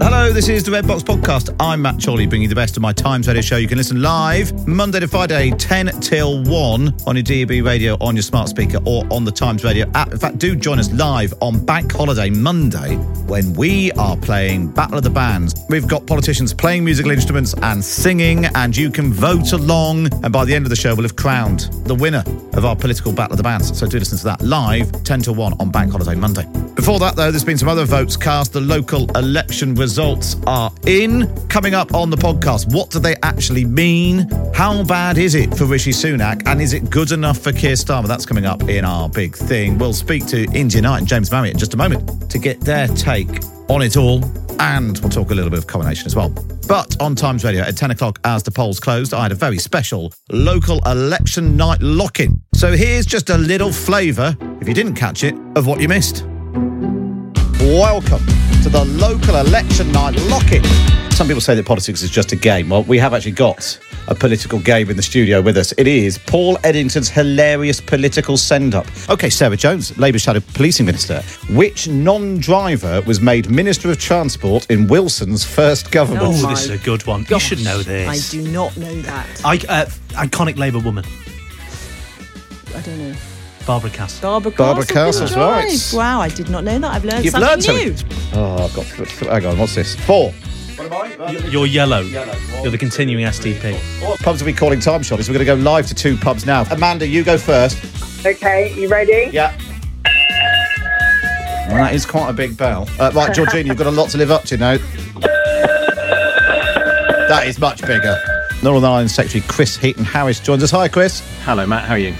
Hello, this is the Red Box Podcast. I'm Matt Chorley, bringing you the best of my Times Radio show. You can listen live Monday to Friday, 10 till 1 on your DAB radio, on your smart speaker, or on the Times Radio app. In fact, do join us live on Bank Holiday Monday when we are playing Battle of the Bands. We've got politicians playing musical instruments and singing, and you can vote along. And by the end of the show, we'll have crowned the winner of our political Battle of the Bands. So do listen to that live 10 till 1 on Bank Holiday Monday. Before that, though, there's been some other votes cast. The local election results are in. Coming up on the podcast, what do they actually mean? How bad is it for Rishi Sunak? And is it good enough for Keir Starmer? That's coming up in our big thing. We'll speak to India Knight and James Marriott in just a moment to get their take on it all. And we'll talk a little bit of coronation as well. But on Times Radio at 10 o'clock, as the polls closed, I had a very special local election night lock in. So here's just a little flavour, if you didn't catch it, of what you missed. Welcome to the local election night lock-in. Some people say that politics is just a game. Well, we have actually got a political game in the studio with us. It is Paul Eddington's hilarious political send-up. Okay, Sarah Jones, Labour Shadow Policing Minister. Which non-driver was made Minister of Transport in Wilson's first government? Oh, my this is a good one. Gosh, you should know this. I do not know that. I, uh, iconic Labour woman, I don't know. Barbara Castle. Barbara Castle. Barbara didn't Castle's right. Wow, I did not know that. I've learned You've something learned new. something. Oh, I've got. Hang on, what's this? Four. You're yellow. You're the continuing SDP. What pubs are we calling time shoppers? We're going to go live to two pubs now. Amanda, you go first. Okay, you ready? Yeah. Well, that is quite a big bell. Uh, right, Georgina, you've got a lot to live up to now. That is much bigger. Northern Ireland Secretary Chris Heaton Harris joins us. Hi, Chris. Hello, Matt. How are you?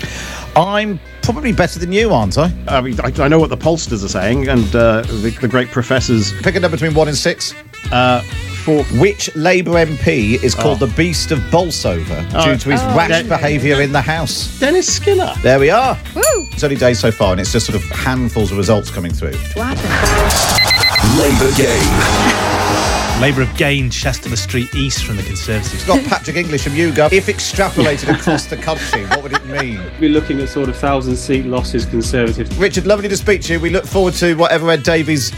I'm probably better than you, aren't I? I, mean, I, I know what the pollsters are saying, and uh, the, the great professors. Pick a number between one and six. Uh, for Which Labour MP is called Oh. the Beast of Bolsover Oh. due to his Oh. rash Den- behaviour in the House? Dennis Skinner. There we are. It's only days so far, and it's just sort of handfuls of results coming through. What happened? Labour Game. Labour have gained Chesterfield Street East from the Conservatives. Got Patrick English from YouGov. If extrapolated across the country, what would it mean? We're looking at sort of thousand seat losses, Conservatives. Richard, lovely to speak to you. We look forward to whatever Ed Davey's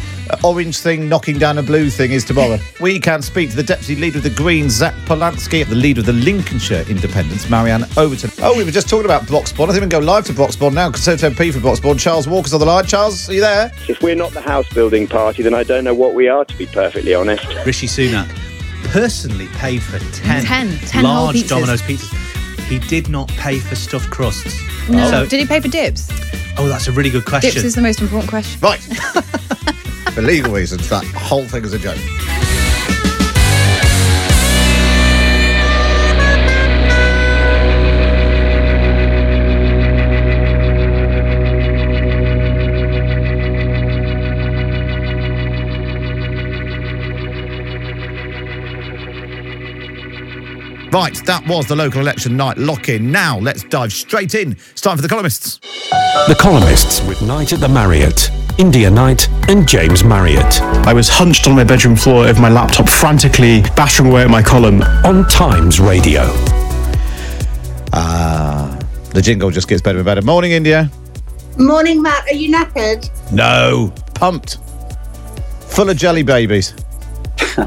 orange thing knocking down a blue thing is tomorrow. we can speak to the Deputy Leader of the Greens, Zack Polanski, the Leader of the Lincolnshire Independents, Marianne Overton. Oh, we were just talking about Broxbourne. I think we can go live to Broxbourne now. Conservative MP for Broxbourne, Charles Walker's on the line. Charles, are you there? If we're not the house building party, then I don't know what we are, to be perfectly honest. Rishi Sunak personally paid for 10, 10, 10 large pizzas. Domino's pizzas. He did not pay for stuffed crusts. No. So, Did he pay for dips? oh, that's a really good question. Dips is the most important question. Right. for legal reasons, that whole thing is a joke. Right, that was the local election night lock in. Now let's dive straight in. It's time for the columnists. The Columnists with Night at the Marriott, India Knight, and James Marriott. I was hunched on my bedroom floor over my laptop, frantically battering away at my column. On Times Radio. Ah, the jingle just gets better and better. Morning, India. Morning, Matt. Are you knackered? No, pumped, full of jelly babies.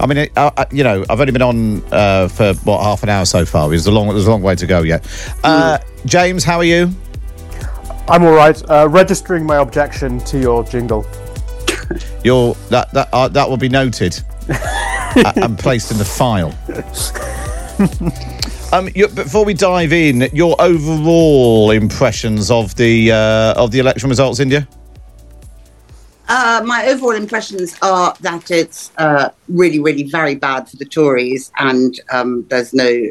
I mean, it- I, I, you know, I've only been on uh, for what half an hour so far. There's a long, there's a long way to go yet. Uh, James, how are you? I'm all right. Uh, registering my objection to your jingle. Your that that uh, that will be noted and placed in the file. um, you, before we dive in, your overall impressions of the uh, of the election results, India. Uh, my overall impressions are that it's uh, really, really very bad for the Tories, and um, there's no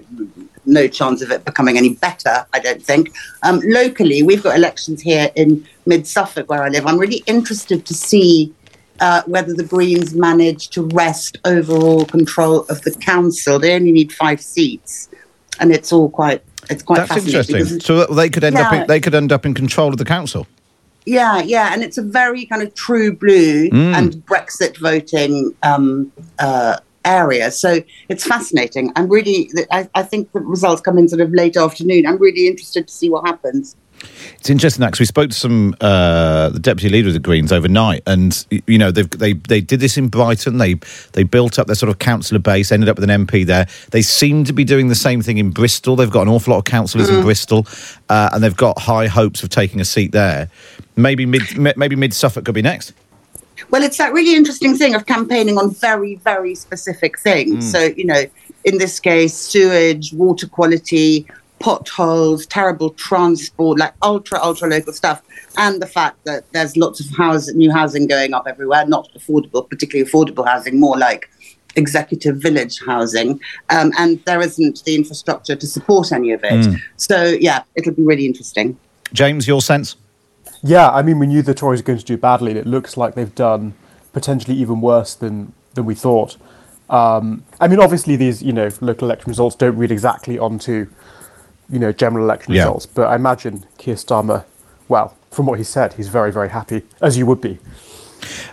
no chance of it becoming any better. I don't think. Um, locally, we've got elections here in Mid Suffolk, where I live. I'm really interested to see uh, whether the Greens manage to wrest overall control of the council. They only need five seats, and it's all quite it's quite That's fascinating. interesting. So they could end up in, they could end up in control of the council. Yeah, yeah, and it's a very kind of true blue Mm. and Brexit voting um, uh, area. So it's fascinating. I'm really, I, I think the results come in sort of late afternoon. I'm really interested to see what happens. It's interesting because we spoke to some uh, the deputy leader of the Greens overnight, and you know they've, they they did this in Brighton. They they built up their sort of councillor base, ended up with an MP there. They seem to be doing the same thing in Bristol. They've got an awful lot of councillors in Mm. Bristol, uh, and they've got high hopes of taking a seat there. Maybe mid maybe mid Suffolk could be next. Well, it's that really interesting thing of campaigning on very, very specific things. Mm. So, you know, in this case, sewage, water quality, potholes, terrible transport, like ultra, ultra local stuff. And the fact that there's lots of house, new housing going up everywhere, not affordable, particularly affordable housing, more like executive village housing. Um, and there isn't the infrastructure to support any of it. Mm. So, yeah, it'll be really interesting. James, your sense? Yeah, I mean, we knew the Tories were going to do badly, and it looks like they've done potentially even worse than than we thought. Um, I mean, obviously, these you know local election results don't read exactly onto you know general election Yeah. results, but I imagine Keir Starmer, well, from what he said, he's very very happy, as you would be.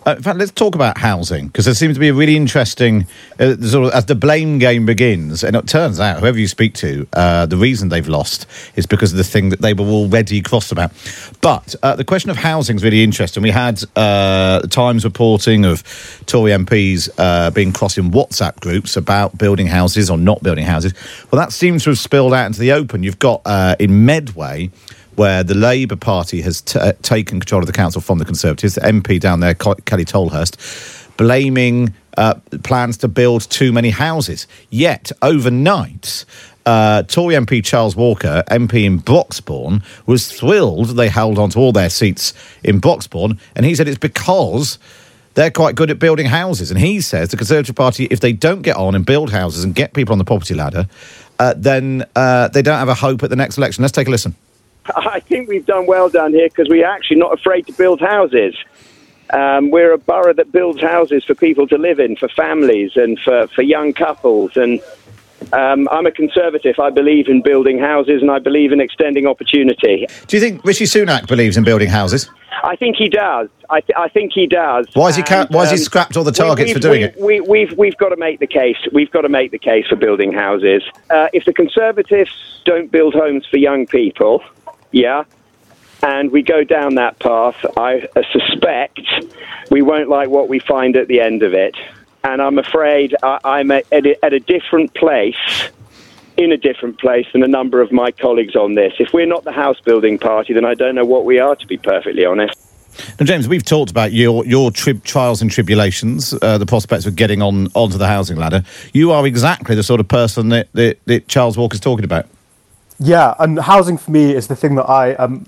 Uh, in fact, let's talk about housing because there seems to be a really interesting uh, sort of as the blame game begins, and it turns out whoever you speak to, uh, the reason they've lost is because of the thing that they were already cross about. But uh, the question of housing is really interesting. We had uh, the Times reporting of Tory MPs uh, being cross in WhatsApp groups about building houses or not building houses. Well, that seems to have spilled out into the open. You've got in Medway where the Labour Party has t- uh, taken control of the council from the Conservatives. The MP down there, Kelly Tolhurst, blaming uh, plans to build too many houses. Yet, overnight, uh, Tory MP Charles Walker, MP in Broxbourne, was thrilled they held on to all their seats in Broxbourne, and he said it's because they're quite good at building houses. And he says the Conservative Party, if they don't get on and build houses and get people on the property ladder, uh, then uh, they don't have a hope at the next election. Let's take a listen. I think we've done well down here because we're actually not afraid to build houses. Um, we're a borough that builds houses for people to live in, for families and for, for young couples. And um, I'm a conservative. I believe in building houses and I believe in extending opportunity. Do you think Rishi Sunak believes in building houses? I think he does. I, th- I think he does. Why has he ca- why has he um, scrapped all the targets for we've- doing we, it? We, we've we've got to make the case. We've got to make the case for building houses. Uh, if the Conservatives don't build homes for young people, yeah, and we go down that path, I suspect we won't like what we find at the end of it. And I'm afraid I, I'm at, a, different place. In a different place than a number of my colleagues on this. If we're not the house building party, then I don't know what we are, to be perfectly honest. Now, James, we've talked about your your trials and tribulations, uh, the prospects of getting on onto the housing ladder. You are exactly the sort of person that, that, that Charles Walker's talking about. Yeah, and housing for me is the thing that I am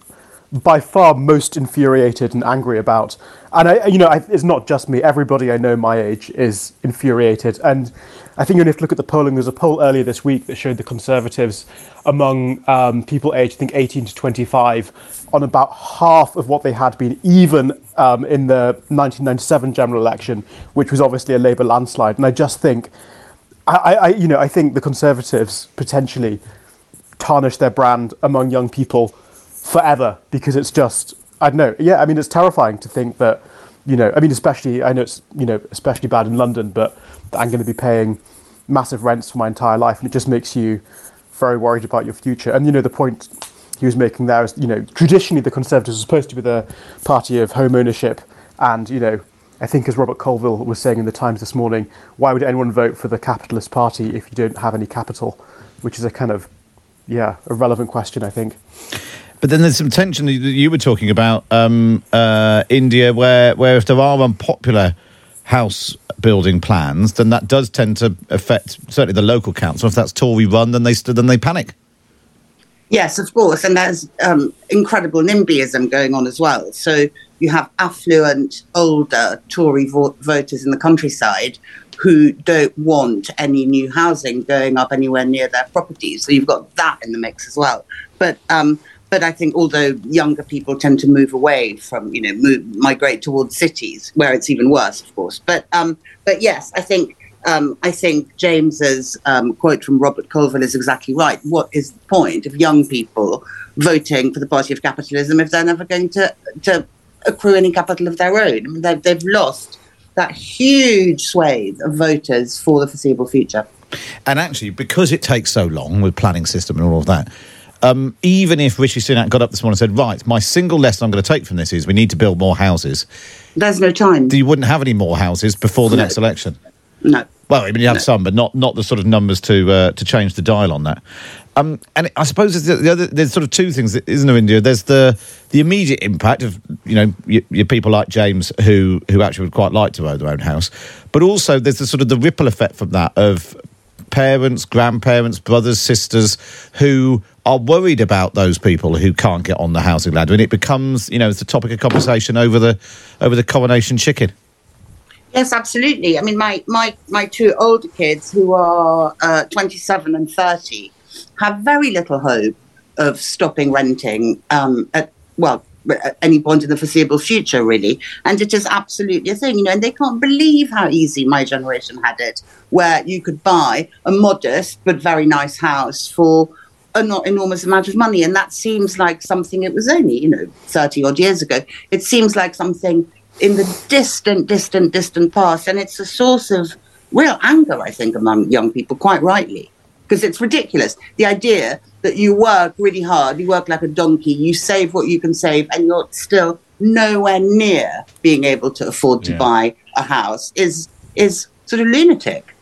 by far most infuriated and angry about. And I, you know, I, it's not just me. Everybody I know my age is infuriated. And I think you have to look at the polling. There's a poll earlier this week that showed the Conservatives among um, people aged, I think, 18 to 25, on about half of what they had been, even um, in the 1997 general election, which was obviously a Labour landslide. And I just think, I, I- you know, I think the Conservatives potentially tarnish their brand among young people forever because it's just I don't know. Yeah, I mean it's terrifying to think that you know. I mean, especially I know it's you know especially bad in London, but I'm going to be paying massive rents for my entire life, and it just makes you very worried about your future. And you know the point he was making there is you know, traditionally the Conservatives are supposed to be the party of home ownership, and you know, I think as Robert Colvile was saying in the Times this morning, why would anyone vote for the capitalist party if you don't have any capital? Which is a kind of, yeah, a relevant question, I think. But then there's some tension that you were talking about um, uh, India, where where if there are unpopular house building plans, then that does tend to affect certainly the local council. If that's Tory run, then they then they panic. Yes, of course, and there's um, incredible NIMBYism going on as well. So you have affluent, older Tory vo- voters in the countryside who don't want any new housing going up anywhere near their properties. So you've got that in the mix as well. But um, but I think although younger people tend to move away from you know move, migrate towards cities where it's even worse, of course. But um, but yes, I think um, I think James's um, quote from Robert Colvile is exactly right. What is the point of young people voting for the party of capitalism if they're never going to to accrue any capital of their own? They've, they've lost that huge swathe of voters for the foreseeable future. And actually, because it takes so long with planning system and all of that, um, even if Rishi Sunak got up this morning and said, "Right, my single lesson I'm going to take from this is we need to build more houses," there's no time. You wouldn't have any more houses before the No. next election. No. Well, I mean, you have No. some, but not not the sort of numbers to uh, to change the dial on that. Um, and I suppose there's the, the other, there's sort of two things, isn't there, India? There's the the immediate impact of you know your, your people like James who who actually would quite like to own their own house, but also there's the sort of the ripple effect from that of parents, grandparents, brothers, sisters who are worried about those people who can't get on the housing ladder, and it becomes you know it's the topic of conversation over the over the coronation chicken. Yes, absolutely. I mean, my my my two older kids, who are uh, 27 and 30, have very little hope of stopping renting um, at well at any point in the foreseeable future, really. And it is absolutely a thing, you know. And they can't believe how easy my generation had it, where you could buy a modest but very nice house for a not enormous amount of money, and that seems like something. It was only you know 30 odd years ago. It seems like something in the distant, distant, distant past. And it's a source of real anger, I think, among young people, quite rightly, because it's ridiculous. The idea that you work really hard, you work like a donkey, you save what you can save, and you're still nowhere near being able to afford to Yeah. buy a house is is sort of lunatic.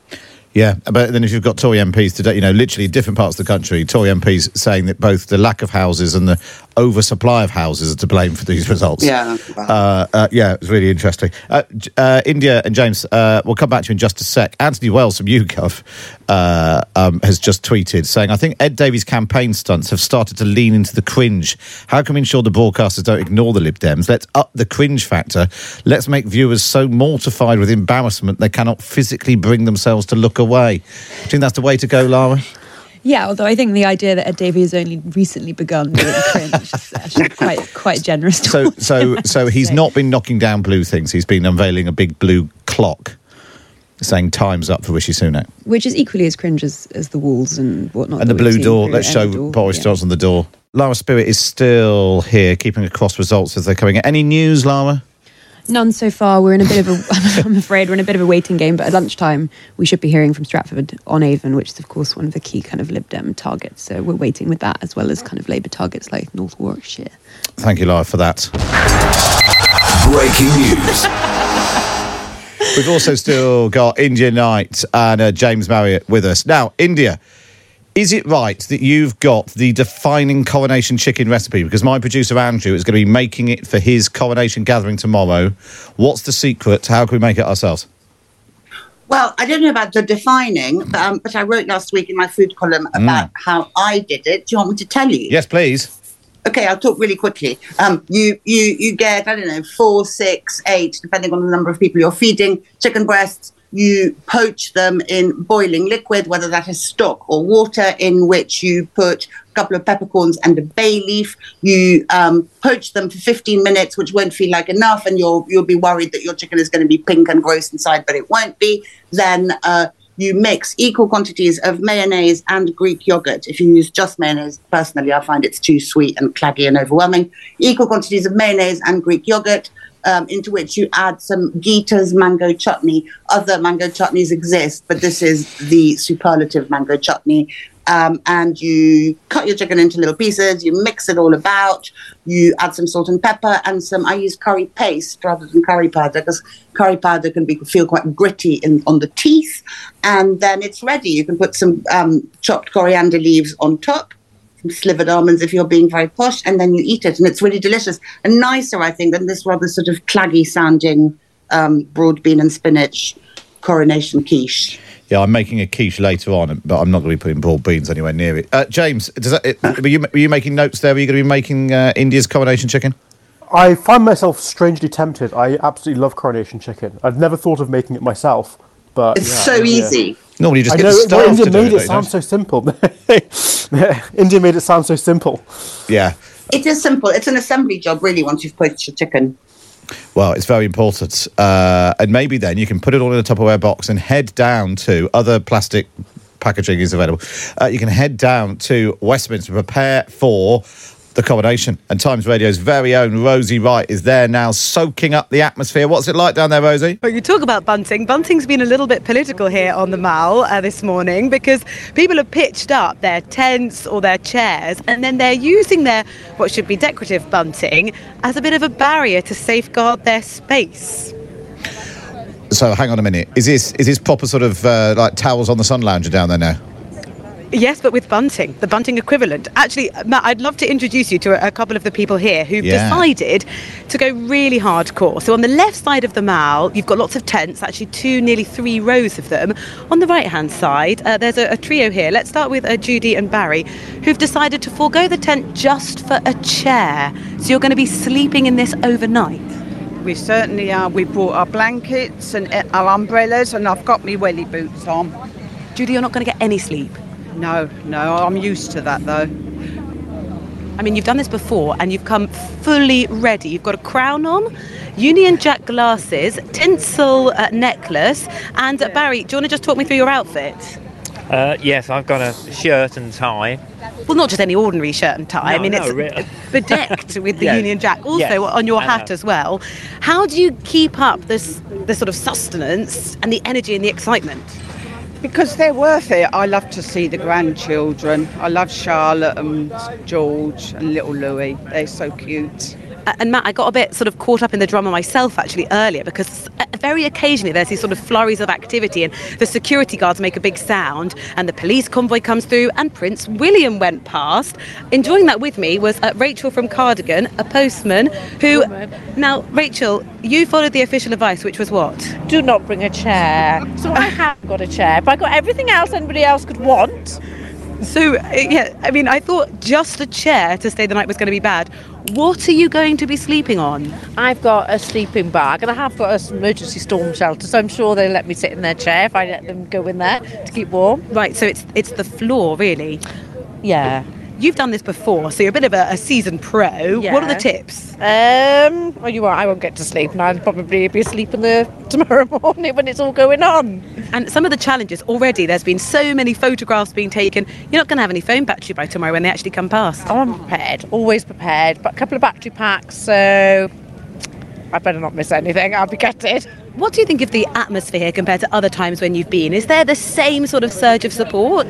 Yeah, but then if you've got Tory MPs today, you know, literally different parts of the country, Tory MPs saying that both the lack of houses and the oversupply of houses are to blame for these results. Yeah. Uh, uh, yeah, it's really interesting. Uh, uh, India and James, uh, we'll come back to you in just a sec. Anthony Wells from YouGov uh, um, has just tweeted saying, I think Ed Davey's campaign stunts have started to lean into the cringe. How can we ensure the broadcasters don't ignore the Lib Dems? Let's up the cringe factor. Let's make viewers so mortified with embarrassment they cannot physically bring themselves to look away. Do you think that's the way to go, Lara? Yeah, although I think the idea that Ed Davey has only recently begun doing cringe is actually quite quite generous. So, so, him, so he's say. not been knocking down blue things. He's been unveiling a big blue clock, saying "Time's up" for Rishi Sunak, which is equally as cringe as, as the walls and whatnot. and the blue door. Let's show door, Boris yeah. Johnson the door. Lara Spirit is still here, keeping across results as they're coming. in. Any news, Lara? None so far. We're in a bit of a. I'm afraid we're in a bit of a waiting game. But at lunchtime, we should be hearing from Stratford on Avon, which is of course one of the key kind of Lib Dem targets. So we're waiting with that, as well as kind of Labour targets like North Warwickshire. Thank you, Lara, for that. Breaking news. We've also still got India Knight and uh, James Marriott with us. Now, India, is it right that you've got the defining coronation chicken recipe? Because my producer Andrew is going to be making it for his coronation gathering tomorrow. What's the secret? How can we make it ourselves? Well, I don't know about the defining, but, um, but I wrote last week in my food column about how I did it. Do you want me to tell you? Yes, please. Okay, I'll talk really quickly. Um, you you you get I don't know four, six, eight, depending on the number of people you're feeding. Chicken breasts. You poach them in boiling liquid, whether that is stock or water, in which you put a couple of peppercorns and a bay leaf. You um, poach them for 15 minutes, which won't feel like enough, and you'll you'll be worried that your chicken is going to be pink and gross inside, but it won't be. Then uh, you mix equal quantities of mayonnaise and Greek yogurt. If you use just mayonnaise, personally, I find it's too sweet and claggy and overwhelming. Equal quantities of mayonnaise and Greek yogurt. Um, into which you add some Geeta's mango chutney. Other mango chutneys exist, but this is the superlative mango chutney. Um, and you cut your chicken into little pieces, you mix it all about, you add some salt and pepper and some, I use curry paste rather than curry powder because curry powder can be feel quite gritty in, on the teeth. And then it's ready. You can put some um, chopped coriander leaves on top, slivered almonds if you're being very posh, and then you eat it. And it's really delicious and nicer, I think, than this rather sort of claggy sounding um, broad bean and spinach coronation quiche. Yeah, I'm making a quiche later on, but I'm not going to be putting broad beans anywhere near it. Uh, James, does that, it, were, you, were you making notes there? Were you going to be making uh, India's coronation chicken? I find myself strangely tempted. I absolutely love coronation chicken. I've never thought of making it myself, but It's yeah, so India- easy. Normally, you just I get know, the well, staff India to do made it, it sound so simple. India made it sound so simple. Yeah. It is simple. It's an assembly job, really, once you've poached your chicken. Well, it's very important. Uh, and maybe then you can put it all in a Tupperware box and head down to other plastic packaging is available. Uh, you can head down to Westminster, to prepare for the coronation. And Times Radio's very own Rosie Wright is there now, soaking up the atmosphere. What's it like down there, Rosie? Well, you talk about bunting. Bunting's been a little bit political here on the Mall uh, this morning because people have pitched up their tents or their chairs and then they're using their what should be decorative bunting as a bit of a barrier to safeguard their space. So hang on a minute. Is this is this proper sort of uh, like towels on the sun lounger down there now? Yes, but with bunting, the bunting equivalent. Actually, Matt, I'd love to introduce you to a, a couple of the people here who've Yeah. decided to go really hardcore. So on the left side of the mall, you've got lots of tents, actually two, nearly three rows of them. On the right-hand side, uh, there's a, a trio here. Let's start with uh, Judy and Barry, who've decided to forego the tent just for a chair. So you're going to be sleeping in this overnight. We certainly are. We brought our blankets and uh, our umbrellas, and I've got my welly boots on. Judy, you're not going to get any sleep. No, no, I'm used to that though. I mean, you've done this before and you've come fully ready. You've got a crown on, Union Jack glasses, tinsel uh, necklace, and uh, Barry, do you want to just talk me through your outfit? Uh, yes, I've got a shirt and tie. Well, not just any ordinary shirt and tie. I mean, no, it's really. bedecked with the Yes. Union Jack. Also Yes, on your hat know. as well. How do you keep up this, this sort of sustenance and the energy and the excitement? Because they're worth it. I love to see the grandchildren. I love Charlotte and George and little Louis. They're so cute. Uh, and Matt, I got a bit sort of caught up in the drama myself actually earlier because uh, very occasionally there's these sort of flurries of activity and the security guards make a big sound and the police convoy comes through and Prince William went past. Enjoying that with me was uh, Rachel from Cardigan, a postman who. Now, Rachel, you followed the official advice, which was what? Do not bring a chair. So I have got a chair, but I got everything else anybody else could want. So, uh, yeah, I mean, I thought just a chair to stay the night was going to be bad. What are you going to be sleeping on? I've got a sleeping bag and I have got an emergency storm shelter, so I'm sure they'll let me sit in their chair if I let them go in there to keep warm. Right, so it's it's the floor, really. Yeah. You've done this before, so you're a bit of a, a seasoned pro. What are the tips? Um, well, you are. I won't get to sleep, and I'll probably be asleep in the tomorrow morning when it's all going on. And some of the challenges already, there's been so many photographs being taken. You're not going to have any phone battery by tomorrow when they actually come past. Oh, I'm prepared, always prepared. But a couple of battery packs, so I better not miss anything. I'll be gutted. What do you think of the atmosphere compared to other times when you've been? Is there the same sort of surge of support?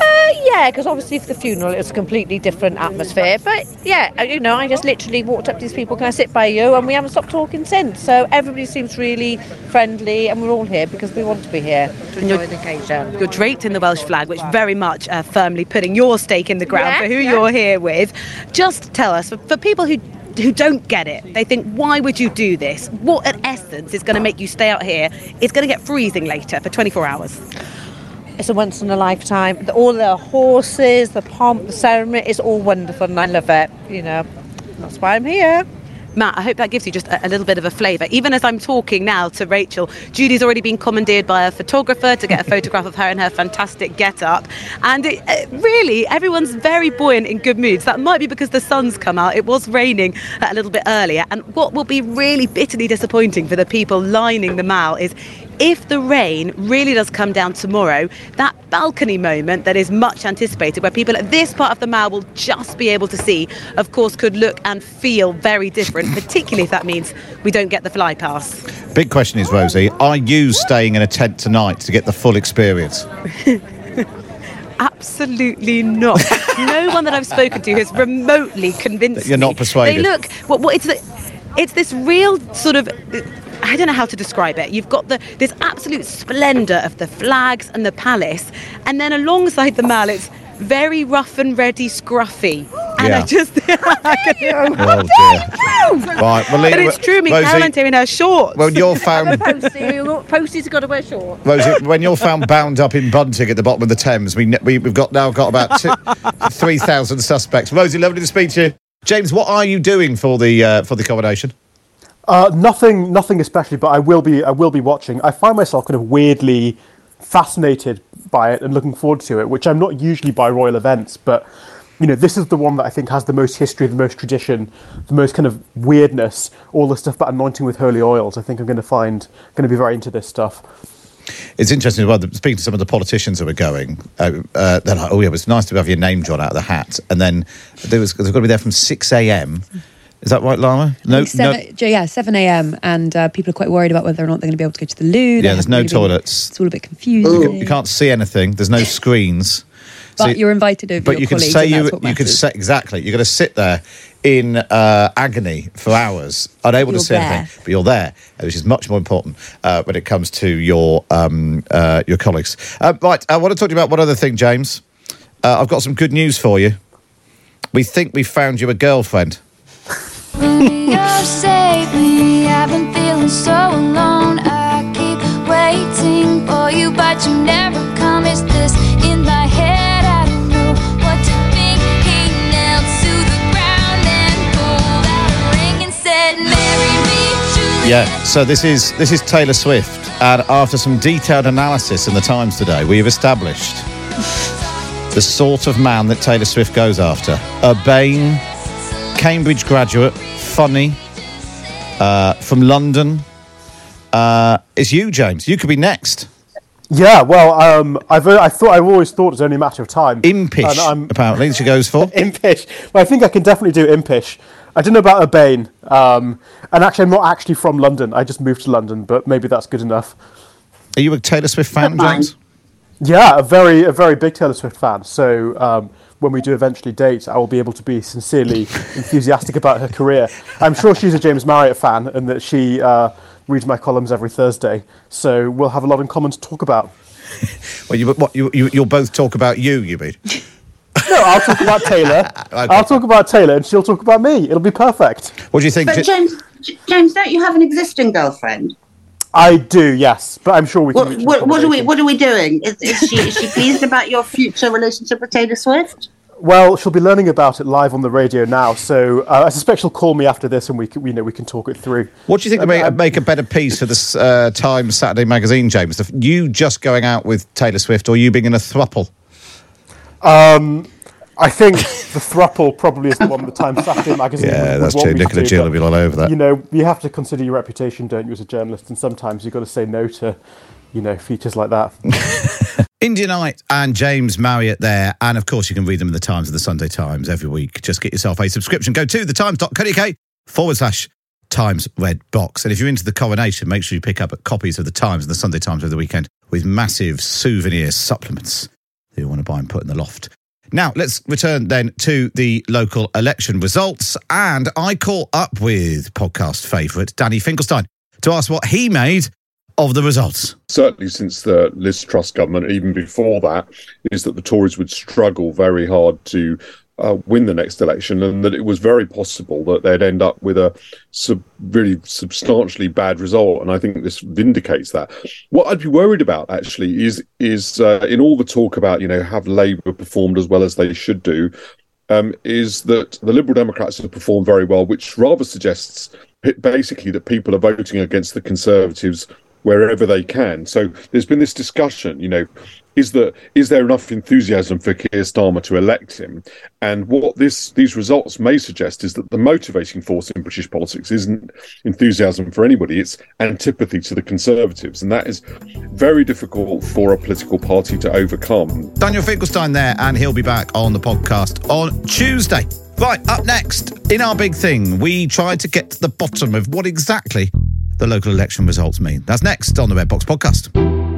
Uh, yeah, because obviously for the funeral it was a completely different atmosphere. But yeah, uh, you know, I just literally walked up to these people, can I sit by you? And we haven't stopped talking since. So everybody seems really friendly, and we're all here because we want to be here to enjoy the occasion. You're draped in the Welsh flag, which very much uh, firmly putting your stake in the ground for who you're here with. Just tell us, for, for people who who don't get it, they think, why would you do this? What, at essence, is going to make you stay out here? It's going to get freezing later for 24 hours. It's a once in a lifetime. The- All the horses, the pomp, the ceremony, it's all wonderful, and I love it. You know, that's why I'm here. Matt, I hope that gives you just a, a little bit of a flavour. Even as I'm talking now to Rachel, Judy's already been commandeered by a photographer to get a photograph of her in her fantastic get-up. And it, uh, really, everyone's very buoyant in good moods. That might be because the sun's come out. It was raining a little bit earlier. And what will be really bitterly disappointing for the people lining the mall is if the rain really does come down tomorrow, that balcony moment that is much anticipated, where people at this part of the mall will just be able to see, of course, could look and feel very different, particularly if that means we don't get the fly pass. Big question is, Rosie, are you staying in a tent tonight to get the full experience? absolutely not. no one that I've spoken to has remotely convinced me. You're not me. persuaded. They look. What? what it's the, it's this real sort of. I don't know how to describe it. You've got the this absolute splendour of the flags and the palace, and then alongside the mall, it's very rough and ready, scruffy. And Yeah. I just, I can, Oh, dear. Right, well, but it's true. I mean, Rosie, Caroline's here in her shorts. when you're found Posties have got to wear shorts. Rosie, when you're found bound up in Bunting at the bottom of the Thames, we, we, we've got now got about two, 3,000 suspects. Rosie, lovely to speak to you. James, what are you doing for the uh, for the accommodation? Uh, nothing, nothing especially, but I will be, I will be watching. I find myself kind of weirdly fascinated by it and looking forward to it, which I'm not usually by royal events, but you know, this is the one that I think has the most history, the most tradition, the most kind of weirdness, all the stuff about anointing with holy oils. I think I'm going to find, going to be very into this stuff. It's interesting as well. Speaking to some of the politicians who were going, uh, uh, they're like, "Oh yeah, it was nice to have your name drawn out of the hat." And then there was they've got to be there from six a.m. Is that right, Lara? No, seven, J- yeah, 7 a.m. and uh, people are quite worried about whether or not they're going to be able to go to the loo. Yeah, They there's no really been- toilets. It's all a bit confusing. You, you can't see anything. There's no screens. But you're invited over But your you can say you you could matters. say exactly. You're going to sit there in uh, agony for hours, unable to You're see there. anything, but you're there, which is much more important uh, when it comes to your um, uh, your colleagues. Uh, right, I want to talk to you about one other thing, James. Uh, I've got some good news for you. We think we found you a girlfriend. Yeah. So this is this is Taylor Swift, and after some detailed analysis in the Times today, we have established the sort of man that Taylor Swift goes after: urbane, Cambridge graduate, funny, uh, from London. Uh, it's you, James. You could be next. Yeah, well, um, I've uh, I thought I've always thought it's only a matter of time. Impish, And I'm- apparently, she goes for. impish. Well, I think I can definitely do impish. I don't know about urbane. Um, and actually, I'm not actually from London. I just moved to London, but maybe that's good enough. Are you a Taylor Swift fan, James? Yeah, a very a very big Taylor Swift fan. So um, when we do eventually date, I will be able to be sincerely enthusiastic about her career. I'm sure she's a James Marriott fan, and that she uh, reads my columns every Thursday. So we'll have a lot in common to talk about. Well, you, what, you, you, you'll both talk about you, you mean? No, I'll talk about Taylor. I'll talk about Taylor, and she'll talk about me. It'll be perfect. What do you think? But James, James, don't you have an existing girlfriend? I do, yes, but I'm sure we can. What, what, what are we. What are we doing? Is, is she is she pleased about your future relationship with Taylor Swift? Well, she'll be learning about it live on the radio now, so uh, I suspect she'll call me after this, and we can, we know we can talk it through. What do you think would make, make a better piece for this uh, Times Saturday magazine, James? The, you just going out with Taylor Swift or you being in a thruple? Um, I think the thruple probably is the one the Times Saturday magazine. Yeah, would- would that's want true. Nicola do, Jill will be all over that. You know, you have to consider your reputation, don't you, as a journalist? And sometimes you've got to say no to, you know, features like that. India Knight and James Marriott there. And of course, you can read them in the Times and the Sunday Times every week. Just get yourself a subscription. Go to thetimes.co.uk forward slash Times Red Box. And if you're into the coronation, make sure you pick up copies of the Times and the Sunday Times over the weekend with massive souvenir supplements that you want to buy and put in the loft. Now, let's return then to the local election results. And I caught up with podcast favourite Danny Finkelstein to ask what he made of the results. certainly since the Liz Truss government, even before that, is that the Tories would struggle very hard to uh, win the next election, and that it was very possible that they'd end up with a sub- really substantially bad result. And I think this vindicates that. What I'd be worried about actually is is uh, in all the talk about you know have Labour performed as well as they should do. Um, is that the Liberal Democrats have performed very well, which rather suggests basically that people are voting against the Conservatives wherever they can. So there's been this discussion, you know, is there is there enough enthusiasm for Keir Starmer to elect him? And what this these results may suggest is that the motivating force in British politics isn't enthusiasm for anybody; it's antipathy to the Conservatives, and that is very difficult for a political party to overcome. Daniel Finkelstein there, and he'll be back on the podcast on Tuesday. Right, up next, in our big thing, we try to get to the bottom of what exactly the local election results mean. That's next on the Red Box podcast.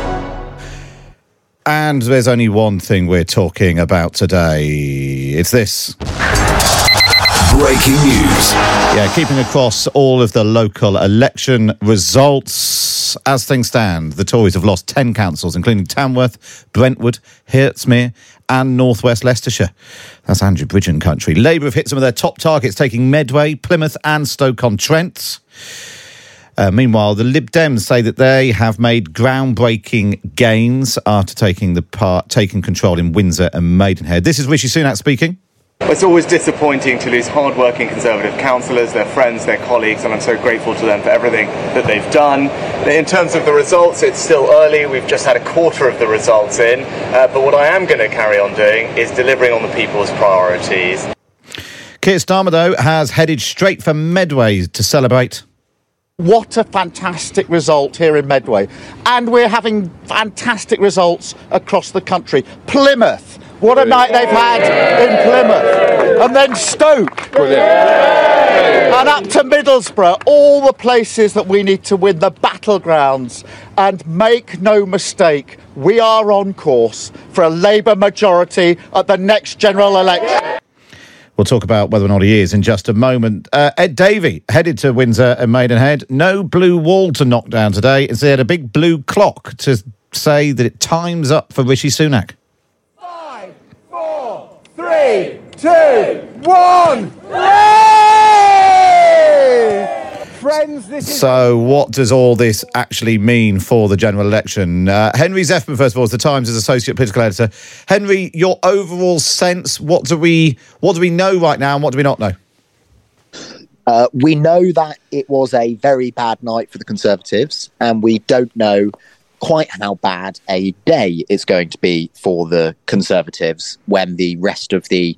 And there's only one thing we're talking about today. It's this. Breaking news. Yeah, keeping across all of the local election results. As things stand, the Tories have lost 10 councils, including Tamworth, Brentwood, Hertsmere, and Northwest Leicestershire. That's Andrew Bridgen country. Labour have hit some of their top targets, taking Medway, Plymouth, and Stoke-on-Trent. Uh, meanwhile, the Lib Dems say that they have made groundbreaking gains after taking the part, taking control in Windsor and Maidenhead. This is Rishi Sunak speaking. It's always disappointing to lose hard-working Conservative councillors, their friends, their colleagues, and I'm so grateful to them for everything that they've done. In terms of the results, it's still early. We've just had a quarter of the results in, uh, but what I am going to carry on doing is delivering on the people's priorities. Keir Starmer, though, has headed straight for Medway to celebrate. What a fantastic result here in Medway. And we're having fantastic results across the country. Plymouth, what a night they've had in Plymouth. And then Stoke. And up to Middlesbrough, all the places that we need to win, the battlegrounds. And make no mistake, we are on course for a Labour majority at the next general election. We'll talk about whether or not he is in just a moment. Uh, Ed Davey headed to Windsor and Maidenhead. No blue wall to knock down today. Instead, had a big blue clock to say that it time's up for Rishi Sunak. Three, two, one. Friends, this is So, what does all this actually mean for the general election? Uh, Henry Zeffman, first of all, is the Times' associate political editor. Henry, your overall sense? What do we what do we know right now, and what do we not know? Uh, we know that it was a very bad night for the Conservatives, and we don't know quite how bad a day it's going to be for the Conservatives when the rest of the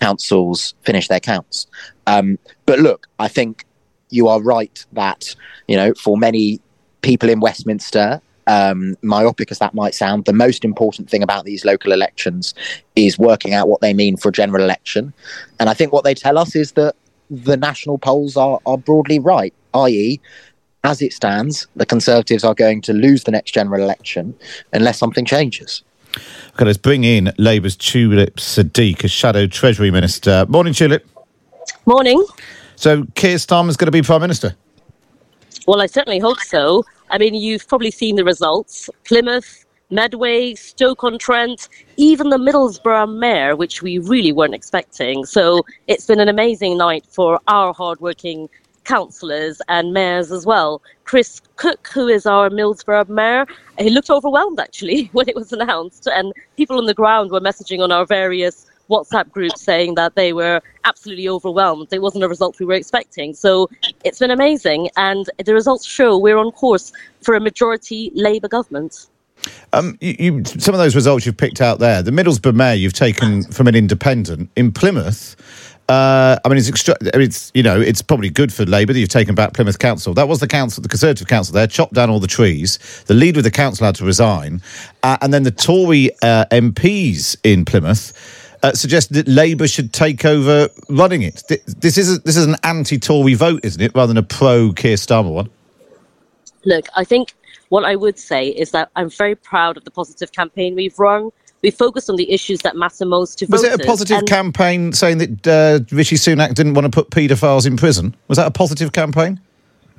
councils finish their counts. Um, but look, I think you are right that, you know, for many people in Westminster, um, myopic as that might sound, the most important thing about these local elections is working out what they mean for a general election. And I think what they tell us is that the national polls are, are broadly right, i.e., as it stands, the Conservatives are going to lose the next general election unless something changes. Okay, let's bring in Labour's Tulip Sadiq, as Shadow Treasury Minister. Morning, Tulip. Morning. So, Keir Starmer's going to be Prime Minister? Well, I certainly hope so. I mean, you've probably seen the results. Plymouth, Medway, Stoke-on-Trent, even the Middlesbrough mayor, which we really weren't expecting. So it's been an amazing night for our hardworking councillors and mayors as well. Chris Cooke, who is our Middlesbrough mayor, he looked overwhelmed actually when it was announced, and people on the ground were messaging on our various WhatsApp groups saying that they were absolutely overwhelmed. It wasn't a result we were expecting. So it's been amazing, and the results show we're on course for a majority Labour government. Um, you, you, some of those results you've picked out there, the Middlesbrough mayor you've taken from an independent. In Plymouth, uh, I mean, it's extra- it's you know it's probably good for Labour that you've taken back Plymouth Council. That was the council, the Conservative council there, chopped down all the trees. The leader of the council had to resign, uh, and then the Tory uh, MPs in Plymouth uh, suggested that Labour should take over running it. This is a, this is an anti-Tory vote, isn't it, rather than a pro Keir Starmer one? Look, I think what I would say is that I'm very proud of the positive campaign we've run. We focused on the issues that matter most to Was voters. Was it a positive and- campaign saying that uh, Rishi Sunak didn't want to put paedophiles in prison? Was that a positive campaign?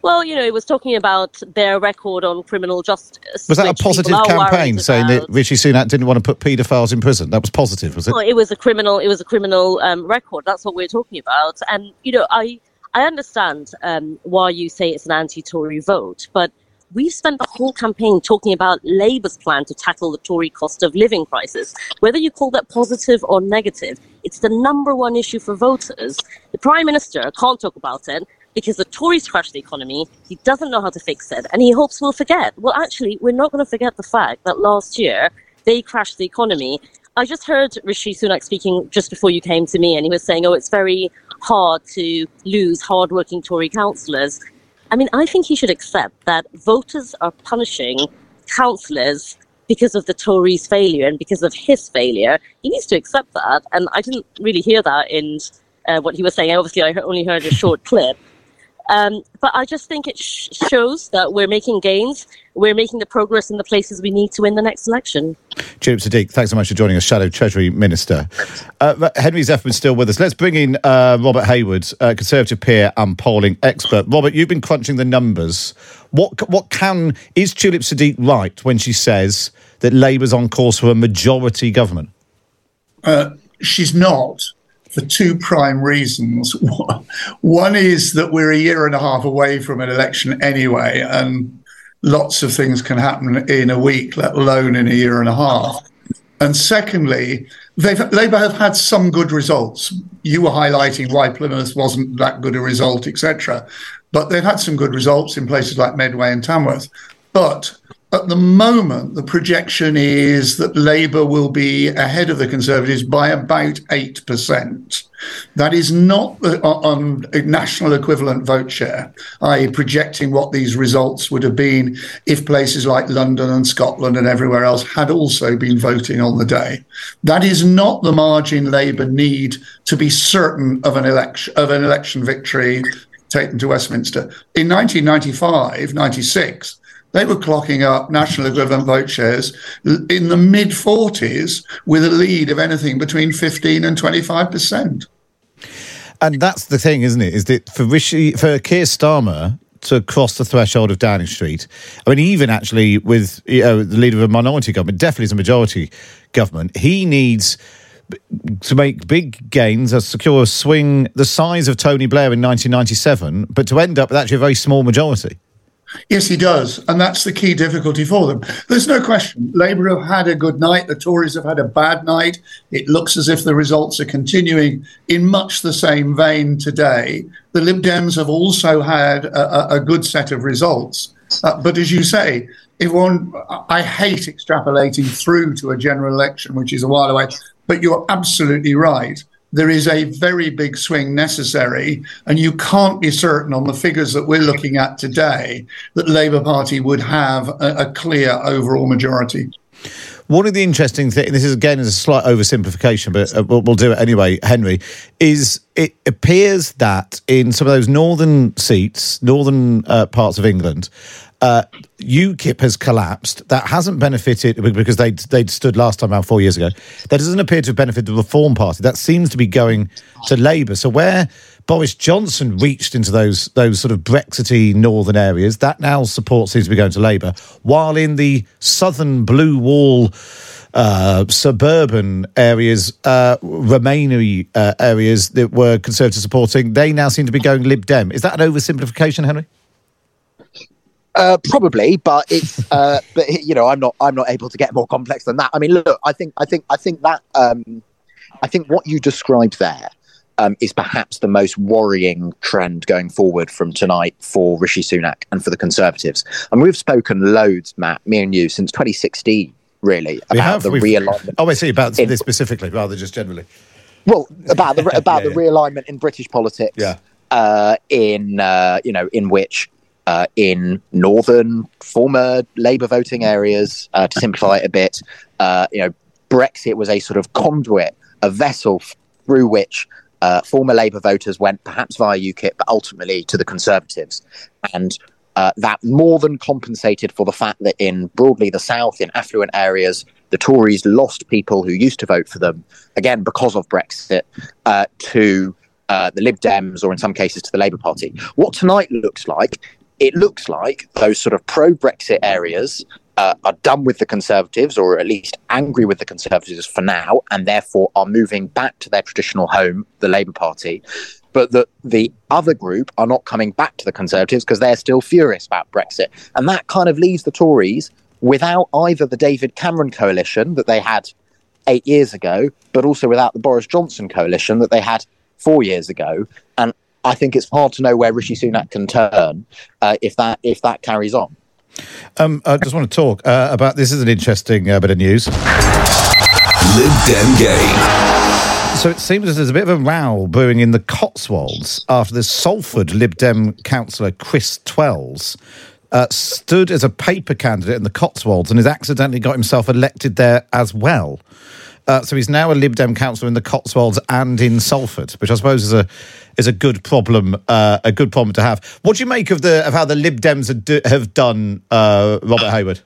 Well, you know, it was talking about their record on criminal justice. Was that a positive campaign saying about. that Rishi Sunak didn't want to put paedophiles in prison? That was positive, was it? Well, it was a criminal. It was a criminal um, record. That's what we're talking about. And you know, I I understand um, why you say it's an anti-Tory vote, but we've spent the whole campaign talking about Labour's plan to tackle the Tory cost of living crisis. Whether you call that positive or negative, it's the number one issue for voters. The Prime Minister can't talk about it because the Tories crashed the economy. He doesn't know how to fix it, and he hopes we'll forget. Well, actually, we're not going to forget the fact that last year they crashed the economy. I just heard Rishi Sunak speaking just before you came to me, and he was saying, "Oh, it's very hard to lose hardworking Tory councillors." I mean, I think he should accept that voters are punishing councillors because of the Tories' failure and because of his failure. He needs to accept that, and I didn't really hear that in uh, what he was saying. Obviously, I only heard a short clip. Um, but I just think it sh- shows that we're making gains. We're making the progress in the places we need to win the next election. Tulip Sadiq, thanks so much for joining us, Shadow Treasury Minister. Uh, Henry Zeffman's still with us. Let's bring in uh, Robert Hayward, uh, Conservative peer and polling expert. Robert, you've been crunching the numbers. What what can is Tulip Sadiq right when she says that Labour's on course for a majority government? Uh, she's not for two prime reasons. One is that we're a year and a half away from an election anyway, and lots of things can happen in a week, let alone in a year and a half. And secondly, Labour have had some good results. You were highlighting why Plymouth wasn't that good a result, etc. But they've had some good results in places like Medway and Tamworth. But at the moment, the projection is that Labour will be ahead of the Conservatives by about 8%. That is not on a national equivalent vote share, i.e., projecting what these results would have been if places like London and Scotland and everywhere else had also been voting on the day. That is not the margin Labour need to be certain of an election of an election victory taken to Westminster. In 1995, 96, they were clocking up national equivalent vote shares in the mid 40s with a lead of anything between 15 and 25%. And that's the thing, isn't it? Is that for Rishi, for Keir Starmer to cross the threshold of Downing Street? I mean, even actually with you know, the leader of a minority government, definitely is a majority government. He needs to make big gains, uh, secure a swing the size of Tony Blair in 1997, but to end up with actually a very small majority. Yes, he does. And that's the key difficulty for them. There's no question. Labour have had a good night. The Tories have had a bad night. It looks as if the results are continuing in much the same vein today. The Lib Dems have also had a, a, good set of results. Uh, but as you say, if one, I hate extrapolating through to a general election, which is a while away, but you're absolutely right. There is a very big swing necessary, and you can't be certain on the figures that we're looking at today that Labour Party would have a, a clear overall majority. One of the interesting things, and this is again is a slight oversimplification, but uh, we'll, we'll do it anyway, Henry, is it appears that in some of those northern seats, northern uh, parts of England, uh, UKIP has collapsed. That hasn't benefited because they'd, they'd stood last time around four years ago. That doesn't appear to have benefited the Reform Party. That seems to be going to Labour. So where Boris Johnson reached into those those sort of Brexity northern areas, that now support seems to be going to Labour. While in the southern blue wall uh, suburban areas, uh, uh, areas that were Conservative supporting, they now seem to be going Lib Dem. Is that an oversimplification, Henry? Uh, probably, but it's uh, but you know I'm not I'm not able to get more complex than that. I mean, look, I think I think I think that um, I think what you described there um, is perhaps the most worrying trend going forward from tonight for Rishi Sunak and for the Conservatives. And we've spoken loads, Matt, me and you, since 2016, really, about have. the realignment. Oh, I see. About in- this specifically, rather just generally. Well, about the about Yeah, the realignment in British politics. Yeah. Uh, in uh, you know, in which uh, in northern former Labour voting areas, uh, to simplify it a bit, uh, you know, Brexit was a sort of conduit a vessel through which uh, former Labour voters went perhaps via UKIP, but ultimately to the Conservatives. And uh, that more than compensated for the fact that in broadly the South, in affluent areas, the Tories lost people who used to vote for them, again, because of Brexit, uh, to uh, the Lib Dems or in some cases to the Labour Party. What tonight looks like, it looks like those sort of pro Brexit areas uh, are done with the Conservatives, or at least angry with the Conservatives for now, and therefore are moving back to their traditional home, the Labour Party. But that the other group are not coming back to the Conservatives because they're still furious about Brexit. And that kind of leaves the Tories without either the David Cameron coalition that they had eight years ago, but also without the Boris Johnson coalition that they had four years ago. And I think it's hard to know where Rishi Sunak can turn uh, if that if that carries on. Um, I just want to talk uh, about this. Is an interesting uh, bit of news. Lib Dem game. So it seems as there's a bit of a row brewing in the Cotswolds after the Salford Lib Dem councillor Chris Twells uh, stood as a paper candidate in the Cotswolds and has accidentally got himself elected there as well. Uh, so he's now a Lib Dem councillor in the Cotswolds and in Salford, which I suppose is a is a good problem uh, a good problem to have. What do you make of the of how the Lib Dems have, do, have done, uh, Robert Hayward?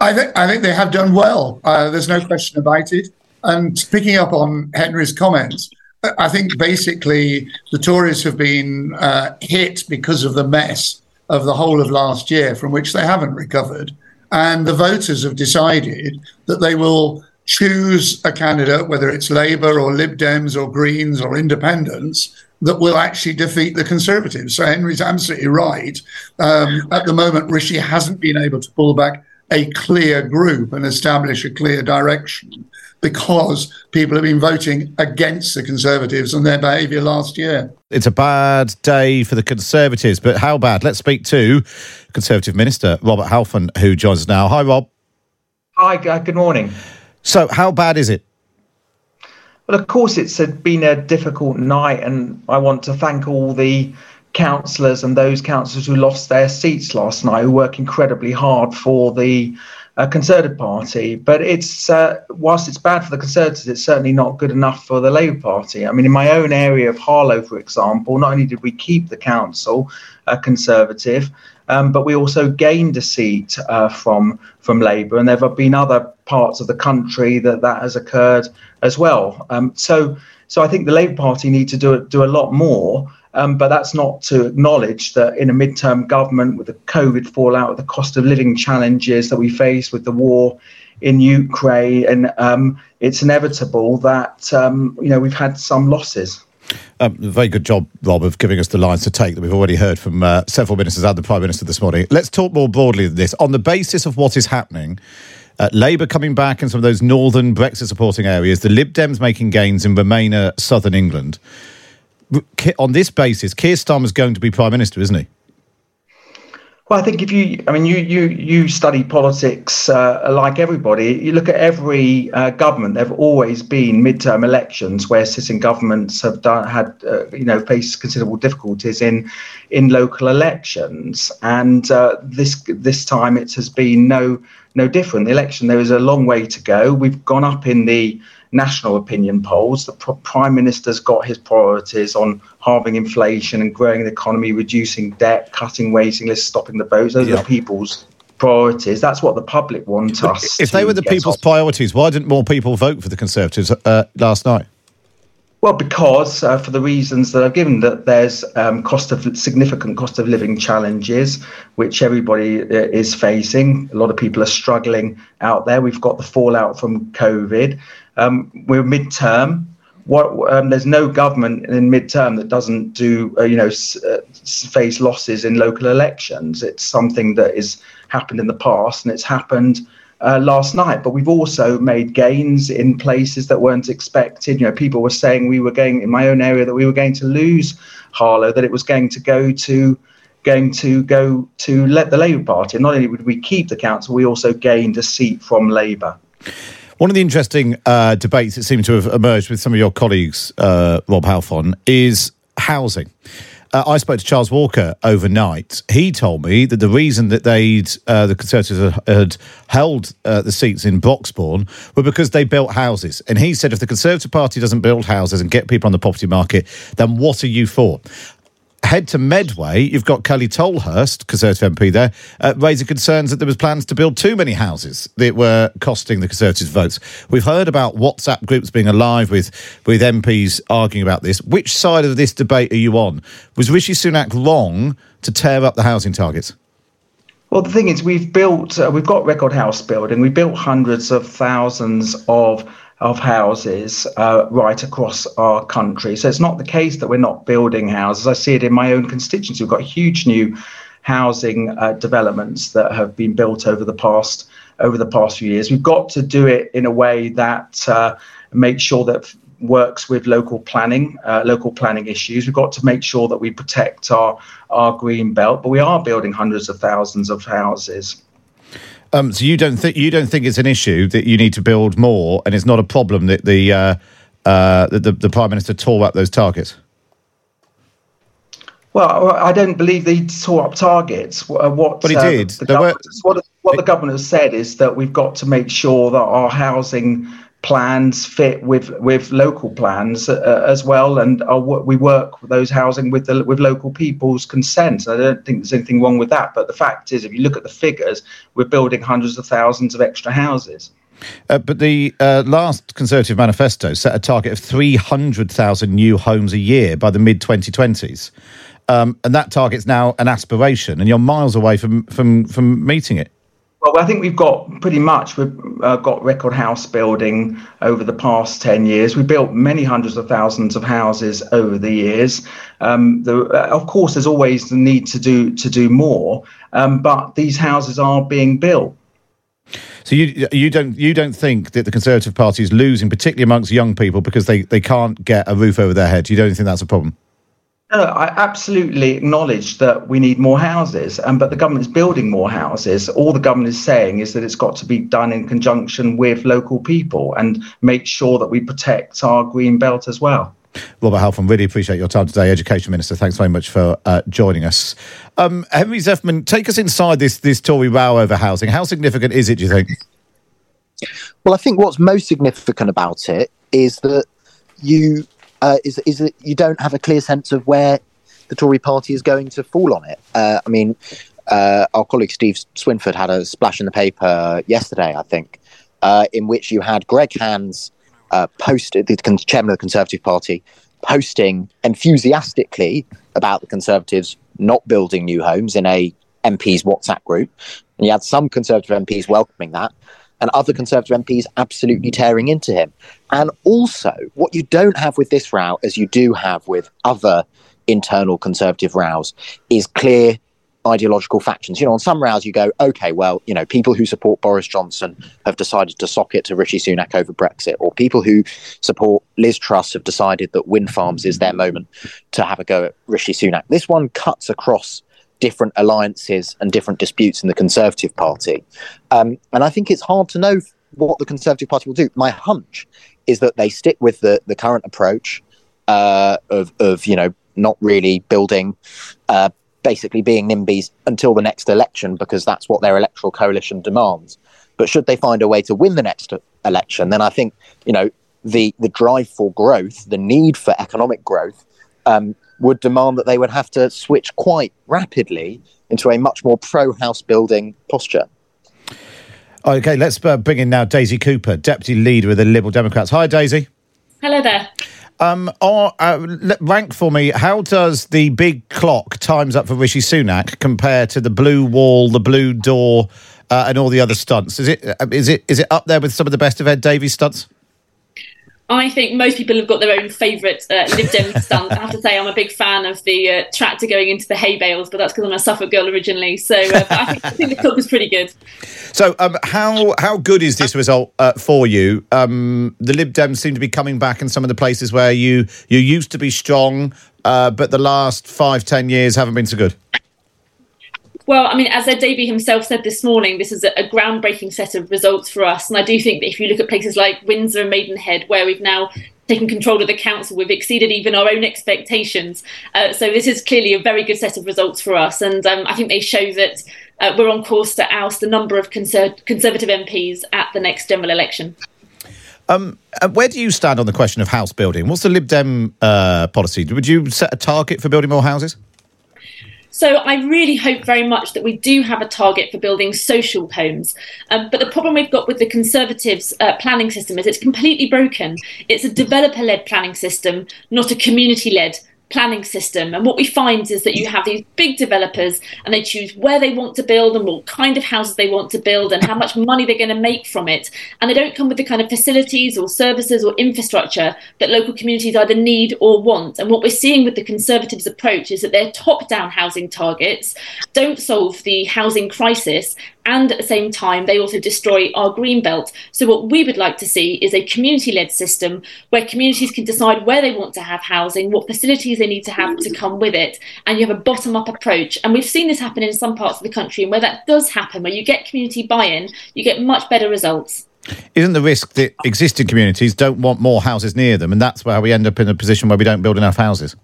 I think I think they have done well. Uh, there's no question about it. And picking up on Henry's comments, I think basically the Tories have been uh, hit because of the mess of the whole of last year, from which they haven't recovered. And the voters have decided that they will choose a candidate, whether it's Labour or Lib Dems or Greens or Independents, that will actually defeat the Conservatives. So Henry's absolutely right. Um, at the moment, Rishi hasn't been able to pull back a clear group and establish a clear direction because people have been voting against the Conservatives and their behaviour last year. It's a bad day for the Conservatives, but how bad? Let's speak to Conservative Minister Robert Halfon, who joins us now. Hi, Rob. Hi, good morning. So, how bad is it? Well, of course, it's been a difficult night, and I want to thank all the councillors and those councillors who lost their seats last night, who work incredibly hard for the uh, Conservative Party. But it's uh, whilst it's bad for the Conservatives, it's certainly not good enough for the Labour Party. I mean, in my own area of Harlow, for example, not only did we keep the council uh, Conservative, um, but we also gained a seat uh, from from Labour, and there have been other parts of the country that that has occurred as well. Um, so, so I think the Labour Party need to do do a lot more. Um, but that's not to acknowledge that in a midterm government with the COVID fallout, the cost of living challenges that we face with the war in Ukraine, and um, it's inevitable that um, you know we've had some losses. Um, very good job, Rob, of giving us the lines to take that we've already heard from uh, several ministers and the Prime Minister this morning. Let's talk more broadly than this. On the basis of what is happening, uh, Labour coming back in some of those northern Brexit supporting areas, the Lib Dems making gains in Remainer, southern England. On this basis, Keir Starmer's going to be Prime Minister, isn't he? Well, I think if you, I mean, you you you study politics uh, like everybody. You look at every uh, government. There've always been midterm elections where sitting governments have done had uh, you know faced considerable difficulties in in local elections, and uh, this this time it has been no no different. The election there is a long way to go. We've gone up in the national opinion polls. The prime minister's got his priorities on halving inflation and growing the economy, reducing debt, cutting waiting lists, stopping the votes. Those are the people's priorities. That's what the public want us. If they were the people's off. priorities, why didn't more people vote for the Conservatives uh, last night? Well, because uh, for the reasons that I've given, that there's um, cost of significant cost of living challenges, which everybody uh, is facing. A lot of people are struggling out there. We've got the fallout from COVID. Um, we're midterm. What, um, there's no government in midterm that doesn't do, uh, you know, s- uh, face losses in local elections. It's something that has happened in the past, and it's happened uh, last night. But we've also made gains in places that weren't expected. You know, people were saying we were going in my own area that we were going to lose Harlow, that it was going to go to going to go to let the Labour Party. And not only would we keep the council, we also gained a seat from Labour. One of the interesting uh, debates that seem to have emerged with some of your colleagues, uh, Rob Halfon, is housing. uh, I spoke to Charles Walker overnight. He told me that the reason that they'd uh, the Conservatives had, held uh, the seats in Broxbourne were because they built houses. And he said, if the Conservative Party doesn't build houses and get people on the property market, then what are you for? Head to Medway. You've got Kelly Tolhurst, Conservative MP there, uh, raising concerns that there was plans to build too many houses that were costing the Conservatives votes. We've heard about WhatsApp groups being alive with with MPs arguing about this. Which side of this debate are you on? Was Rishi Sunak wrong to tear up the housing targets? Well, the thing is, we've built, uh, we've got record house building. We built hundreds of thousands of of houses uh, right across our country. So it's not the case that we're not building houses. I see it in my own constituency. We've got huge new housing uh, developments that have been built over the past over the past few years. We've got to do it in a way that uh, makes sure that works with local planning, uh, local planning issues. We've got to make sure that we protect our our green belt, but we are building hundreds of thousands of houses. Um, so you don't think you don't think it's an issue that you need to build more, and it's not a problem that the uh, uh, that the, the prime minister tore up those targets. Well, I don't believe they tore up targets. Uh, What, But he uh, did. The were- what, what the government has said is that we've got to make sure that our housing plans fit with with local plans uh, as well, and our, we work with those housing with the with local people's consent. I don't think there's anything wrong with that. But the fact is, if you look at the figures, we're building hundreds of thousands of extra houses. Uh, but the uh, last Conservative manifesto set a target of 300,000 new homes a year by the mid 2020s. Um, and that target's now an aspiration, and you're miles away from, from, from meeting it. Well, I think we've got pretty much we've uh, got record house building over the past ten years. We built many hundreds of thousands of houses over the years. Um, the, uh, of course, there's always the need to do to do more, um, but these houses are being built. So you you don't you don't think that the Conservative Party is losing, particularly amongst young people, because they, they can't get a roof over their head. You don't think that's a problem? No, I absolutely acknowledge that we need more houses, um, but the government is building more houses. All the government is saying is that it's got to be done in conjunction with local people and make sure that we protect our green belt as well. Robert Halfon, really appreciate your time today, Education Minister. Thanks very much for uh, joining us. Um, Henry Zeffman, take us inside this this Tory row over housing. How significant is it? Do you think? Well, I think what's most significant about it is that you uh, is is that you don't have a clear sense of where the Tory party is going to fall on it. Uh, I mean, uh, our colleague Steve Swinford had a splash in the paper yesterday, I think, uh, in which you had Greg Hands uh, posted, the chairman of the Conservative Party, posting enthusiastically about the Conservatives not building new homes in a MP's WhatsApp group, and you had some Conservative MPs welcoming that, and other Conservative MPs absolutely tearing into him. And also, what you don't have with this row, as you do have with other internal Conservative rows, is clear ideological factions. You know, on some rows you go, okay, well, you know, people who support Boris Johnson have decided to sock it to Rishi Sunak over Brexit, or people who support Liz Truss have decided that wind farms is their moment to have a go at Rishi Sunak. This one cuts across different alliances and different disputes in the Conservative Party. Um, and I think it's hard to know what the Conservative Party will do. My hunch is that they stick with the, the current approach uh, of, of, you know, not really building, uh, basically being NIMBYs until the next election because that's what their electoral coalition demands. But should they find a way to win the next election, then I think, you know, the, the drive for growth, the need for economic growth, um, would demand that they would have to switch quite rapidly into a much more pro house building posture. Okay, let's uh, bring in now Daisy Cooper, Deputy Leader of the Liberal Democrats. Hi, Daisy. Hello there. Um, or, uh, rank for me. How does the big clock times up for Rishi Sunak compare to the blue wall, the blue door, uh, and all the other stunts? Is it uh, is it is it up there with some of the best of Ed Davey's stunts? I think most people have got their own favourite uh, Lib Dem stunt. I have to say, I'm a big fan of the uh, tractor going into the hay bales, but that's because I'm a Suffolk girl originally. So uh, I, think, I think the clock was pretty good. So, um, how how good is this result uh, for you? Um, the Lib Dems seem to be coming back in some of the places where you you used to be strong, uh, but the last five ten years haven't been so good. Well, I mean, as Ed Davey himself said this morning, this is a, groundbreaking set of results for us. And I do think that if you look at places like Windsor and Maidenhead, where we've now taken control of the council. We've exceeded even our own expectations. Uh, so this is clearly a very good set of results for us, and um, I think they show that uh, we're on course to oust a number of conser- Conservative MPs at the next general election. Um, uh, where do you stand on the question of house building? What's the Lib Dem uh, policy? Would you set a target for building more houses? So I really hope very much that we do have a target for building social homes. Um, but the problem we've got with the Conservatives' uh, planning system is it's completely broken. It's a developer-led planning system, not a community-led planning system. And what we find is that you have these big developers and they choose where they want to build and what kind of houses they want to build and how much money they're going to make from it. And they don't come with the kind of facilities or services or infrastructure that local communities either need or want. And what we're seeing with the Conservatives' approach is that their top down housing targets don't solve the housing crisis and at the same time they also destroy our green belt. So what we would like to see is a community-led system where communities can decide where they want to have housing, what facilities they need to have to come with it, and you have a bottom-up approach. And we've seen this happen in some parts of the country, and where that does happen, where you get community buy-in, you get much better results. Isn't the risk that existing communities don't want more houses near them, and that's where we end up in a position where we don't build enough houses?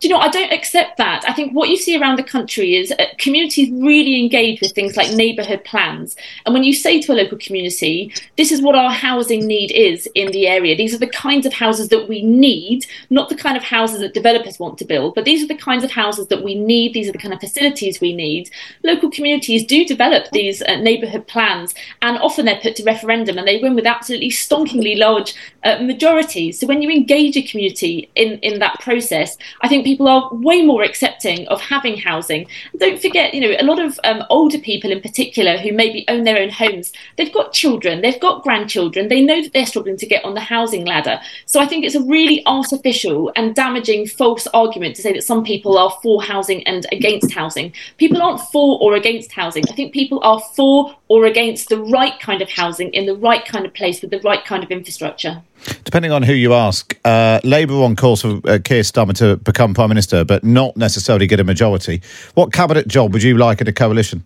Do you know, I don't accept that. I think what you see around the country is uh, communities really engage with things like neighbourhood plans. And when you say to a local community, this is what our housing need is in the area, these are the kinds of houses that we need, not the kind of houses that developers want to build, but these are the kinds of houses that we need, these are the kind of facilities we need. Local communities do develop these uh, neighbourhood plans, and often they're put to referendum and they win with absolutely stonkingly large uh, majorities. So when you engage a community in, in that process, I think people are way more accepting of having housing. Don't forget, you know, a lot of um, older people in particular who maybe own their own homes, they've got children, they've got grandchildren, they know that they're struggling to get on the housing ladder. So I think it's a really artificial and damaging false argument to say that some people are for housing and against housing. People aren't for or against housing. I think people are for or against the right kind of housing in the right kind of place with the right kind of infrastructure. Depending on who you ask, uh, Labour on course for uh, Keir Starmer to become Prime Minister, but not necessarily get a majority. What cabinet job would you like in a coalition?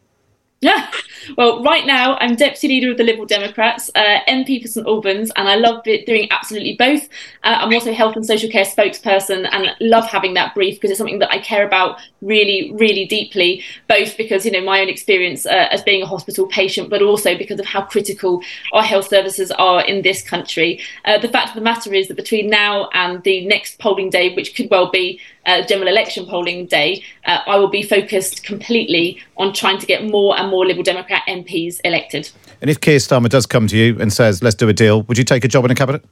Yeah. Well, right now I'm deputy leader of the Liberal Democrats, uh, MP for St Albans, and I love doing absolutely both. Uh, I'm also health and social care spokesperson, and love having that brief because it's something that I care about really, really deeply. Both because you know my own experience uh, as being a hospital patient, but also because of how critical our health services are in this country. Uh, the fact of the matter is that between now and the next polling day, which could well be uh, general election polling day, uh, I will be focused completely on trying to get more and more Liberal MPs elected. And if Keir Starmer does come to you and says, let's do a deal, would you take a job in a cabinet?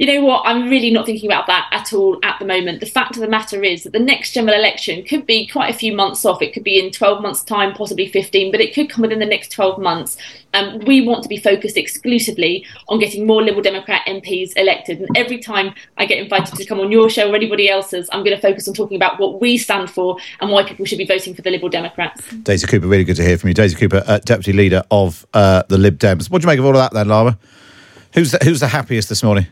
You know what, I'm really not thinking about that at all at the moment. The fact of the matter is that the next general election could be quite a few months off. It could be in 12 months' time, possibly 15, but it could come within the next 12 months. Um, we want to be focused exclusively on getting more Liberal Democrat MPs elected. And every time I get invited to come on your show or anybody else's, I'm going to focus on talking about what we stand for and why people should be voting for the Liberal Democrats. Daisy Cooper, really good to hear from you. Daisy Cooper, uh, Deputy Leader of uh, the Lib Dems. What do you make of all of that then, Lara? Who's the, who's the happiest this morning?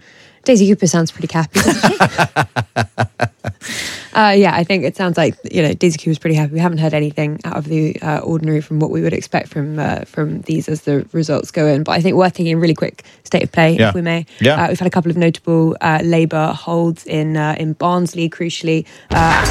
Daisy Cooper sounds pretty happy. uh, yeah, I think it sounds like you know Daisy Cooper's pretty happy. We haven't heard anything out of the uh, ordinary from what we would expect from uh, from these as the results go in. But I think worth taking a really quick state of play, Yeah. if we may. Yeah. Uh, we've had a couple of notable uh, Labour holds in uh, in Barnsley, crucially. Uh,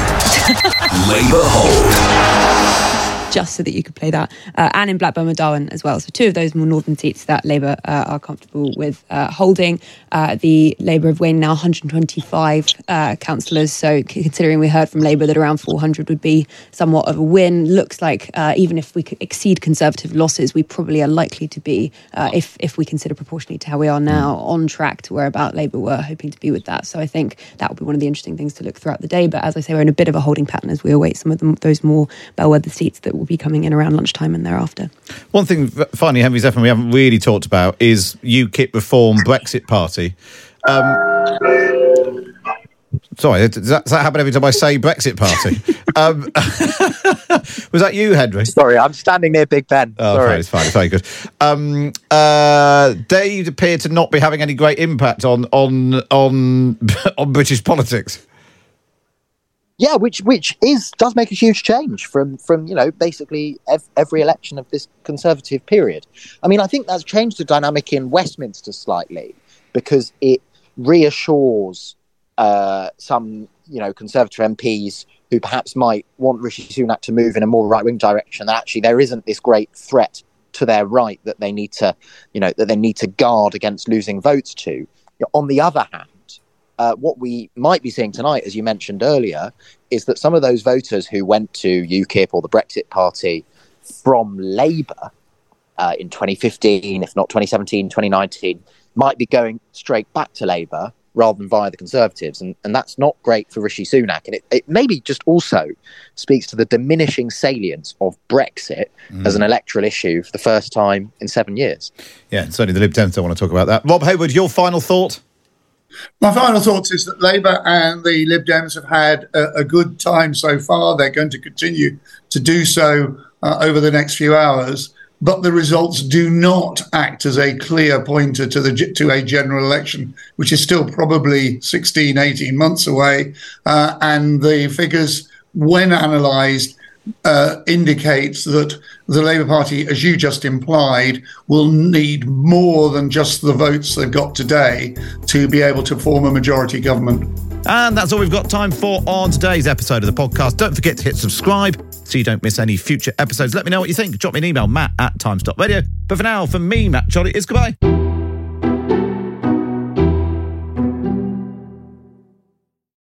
Labour hold. Just so that you could play that, uh, and in Blackburn and Darwen as well. So two of those more northern seats that Labour uh, are comfortable with uh, holding. Uh, the Labour have won now 125 uh, councillors. So considering we heard from Labour that around 400 would be somewhat of a win, looks like uh, even if we could exceed Conservative losses, we probably are likely to be, uh, if if we consider proportionally to how we are now, on track to where about Labour were hoping to be with that. So I think that will be one of the interesting things to look throughout the day. But as I say, we're in a bit of a holding pattern as we await some of them, those more bellwether seats that will be coming in around lunchtime and thereafter. One thing, f- finally, Henry Zeffman, we haven't really talked about is UKIP Reform Brexit Party. Um, sorry, does that, does that happen every time I say Brexit Party? um, was that you, Henry? Sorry, I'm standing near Big Ben. Oh, Sorry. fine, it's fine, it's very good. Um, uh, they appear to not be having any great impact on on on on British politics. Yeah, which which is does make a huge change from from you know basically ev- every election of this conservative period. I mean, I think that's changed the dynamic in Westminster slightly because it reassures uh, some, you know, Conservative MPs who perhaps might want Rishi Sunak to move in a more right wing direction that actually there isn't this great threat to their right that they need to, you know, that they need to guard against losing votes to. On the other hand, uh, what we might be seeing tonight, as you mentioned earlier, is that some of those voters who went to UKIP or the Brexit Party from Labour uh, in 2015, if not 2017, 2019, might be going straight back to Labour rather than via the Conservatives. And, and that's not great for Rishi Sunak. And it, it maybe just also speaks to the diminishing salience of Brexit mm. as an electoral issue for the first time in seven years. Yeah, certainly the Lib Dems don't want to talk about that. Rob Hayward, your final thought? My final thoughts is that Labour and the Lib Dems have had a, a good time so far. They're going to continue to do so uh, over the next few hours. But the results do not act as a clear pointer to the to a general election, which is still probably 16, 18 months away. Uh, and the figures, when analysed, uh, indicates that the Labour Party, as you just implied, will need more than just the votes they've got today to be able to form a majority government. And that's all we've got time for on today's episode of the podcast. Don't forget to hit subscribe so you don't miss any future episodes. Let me know what you think. Drop me an email, matt at times.radio. But for now, for me, Matt Chorley, is goodbye.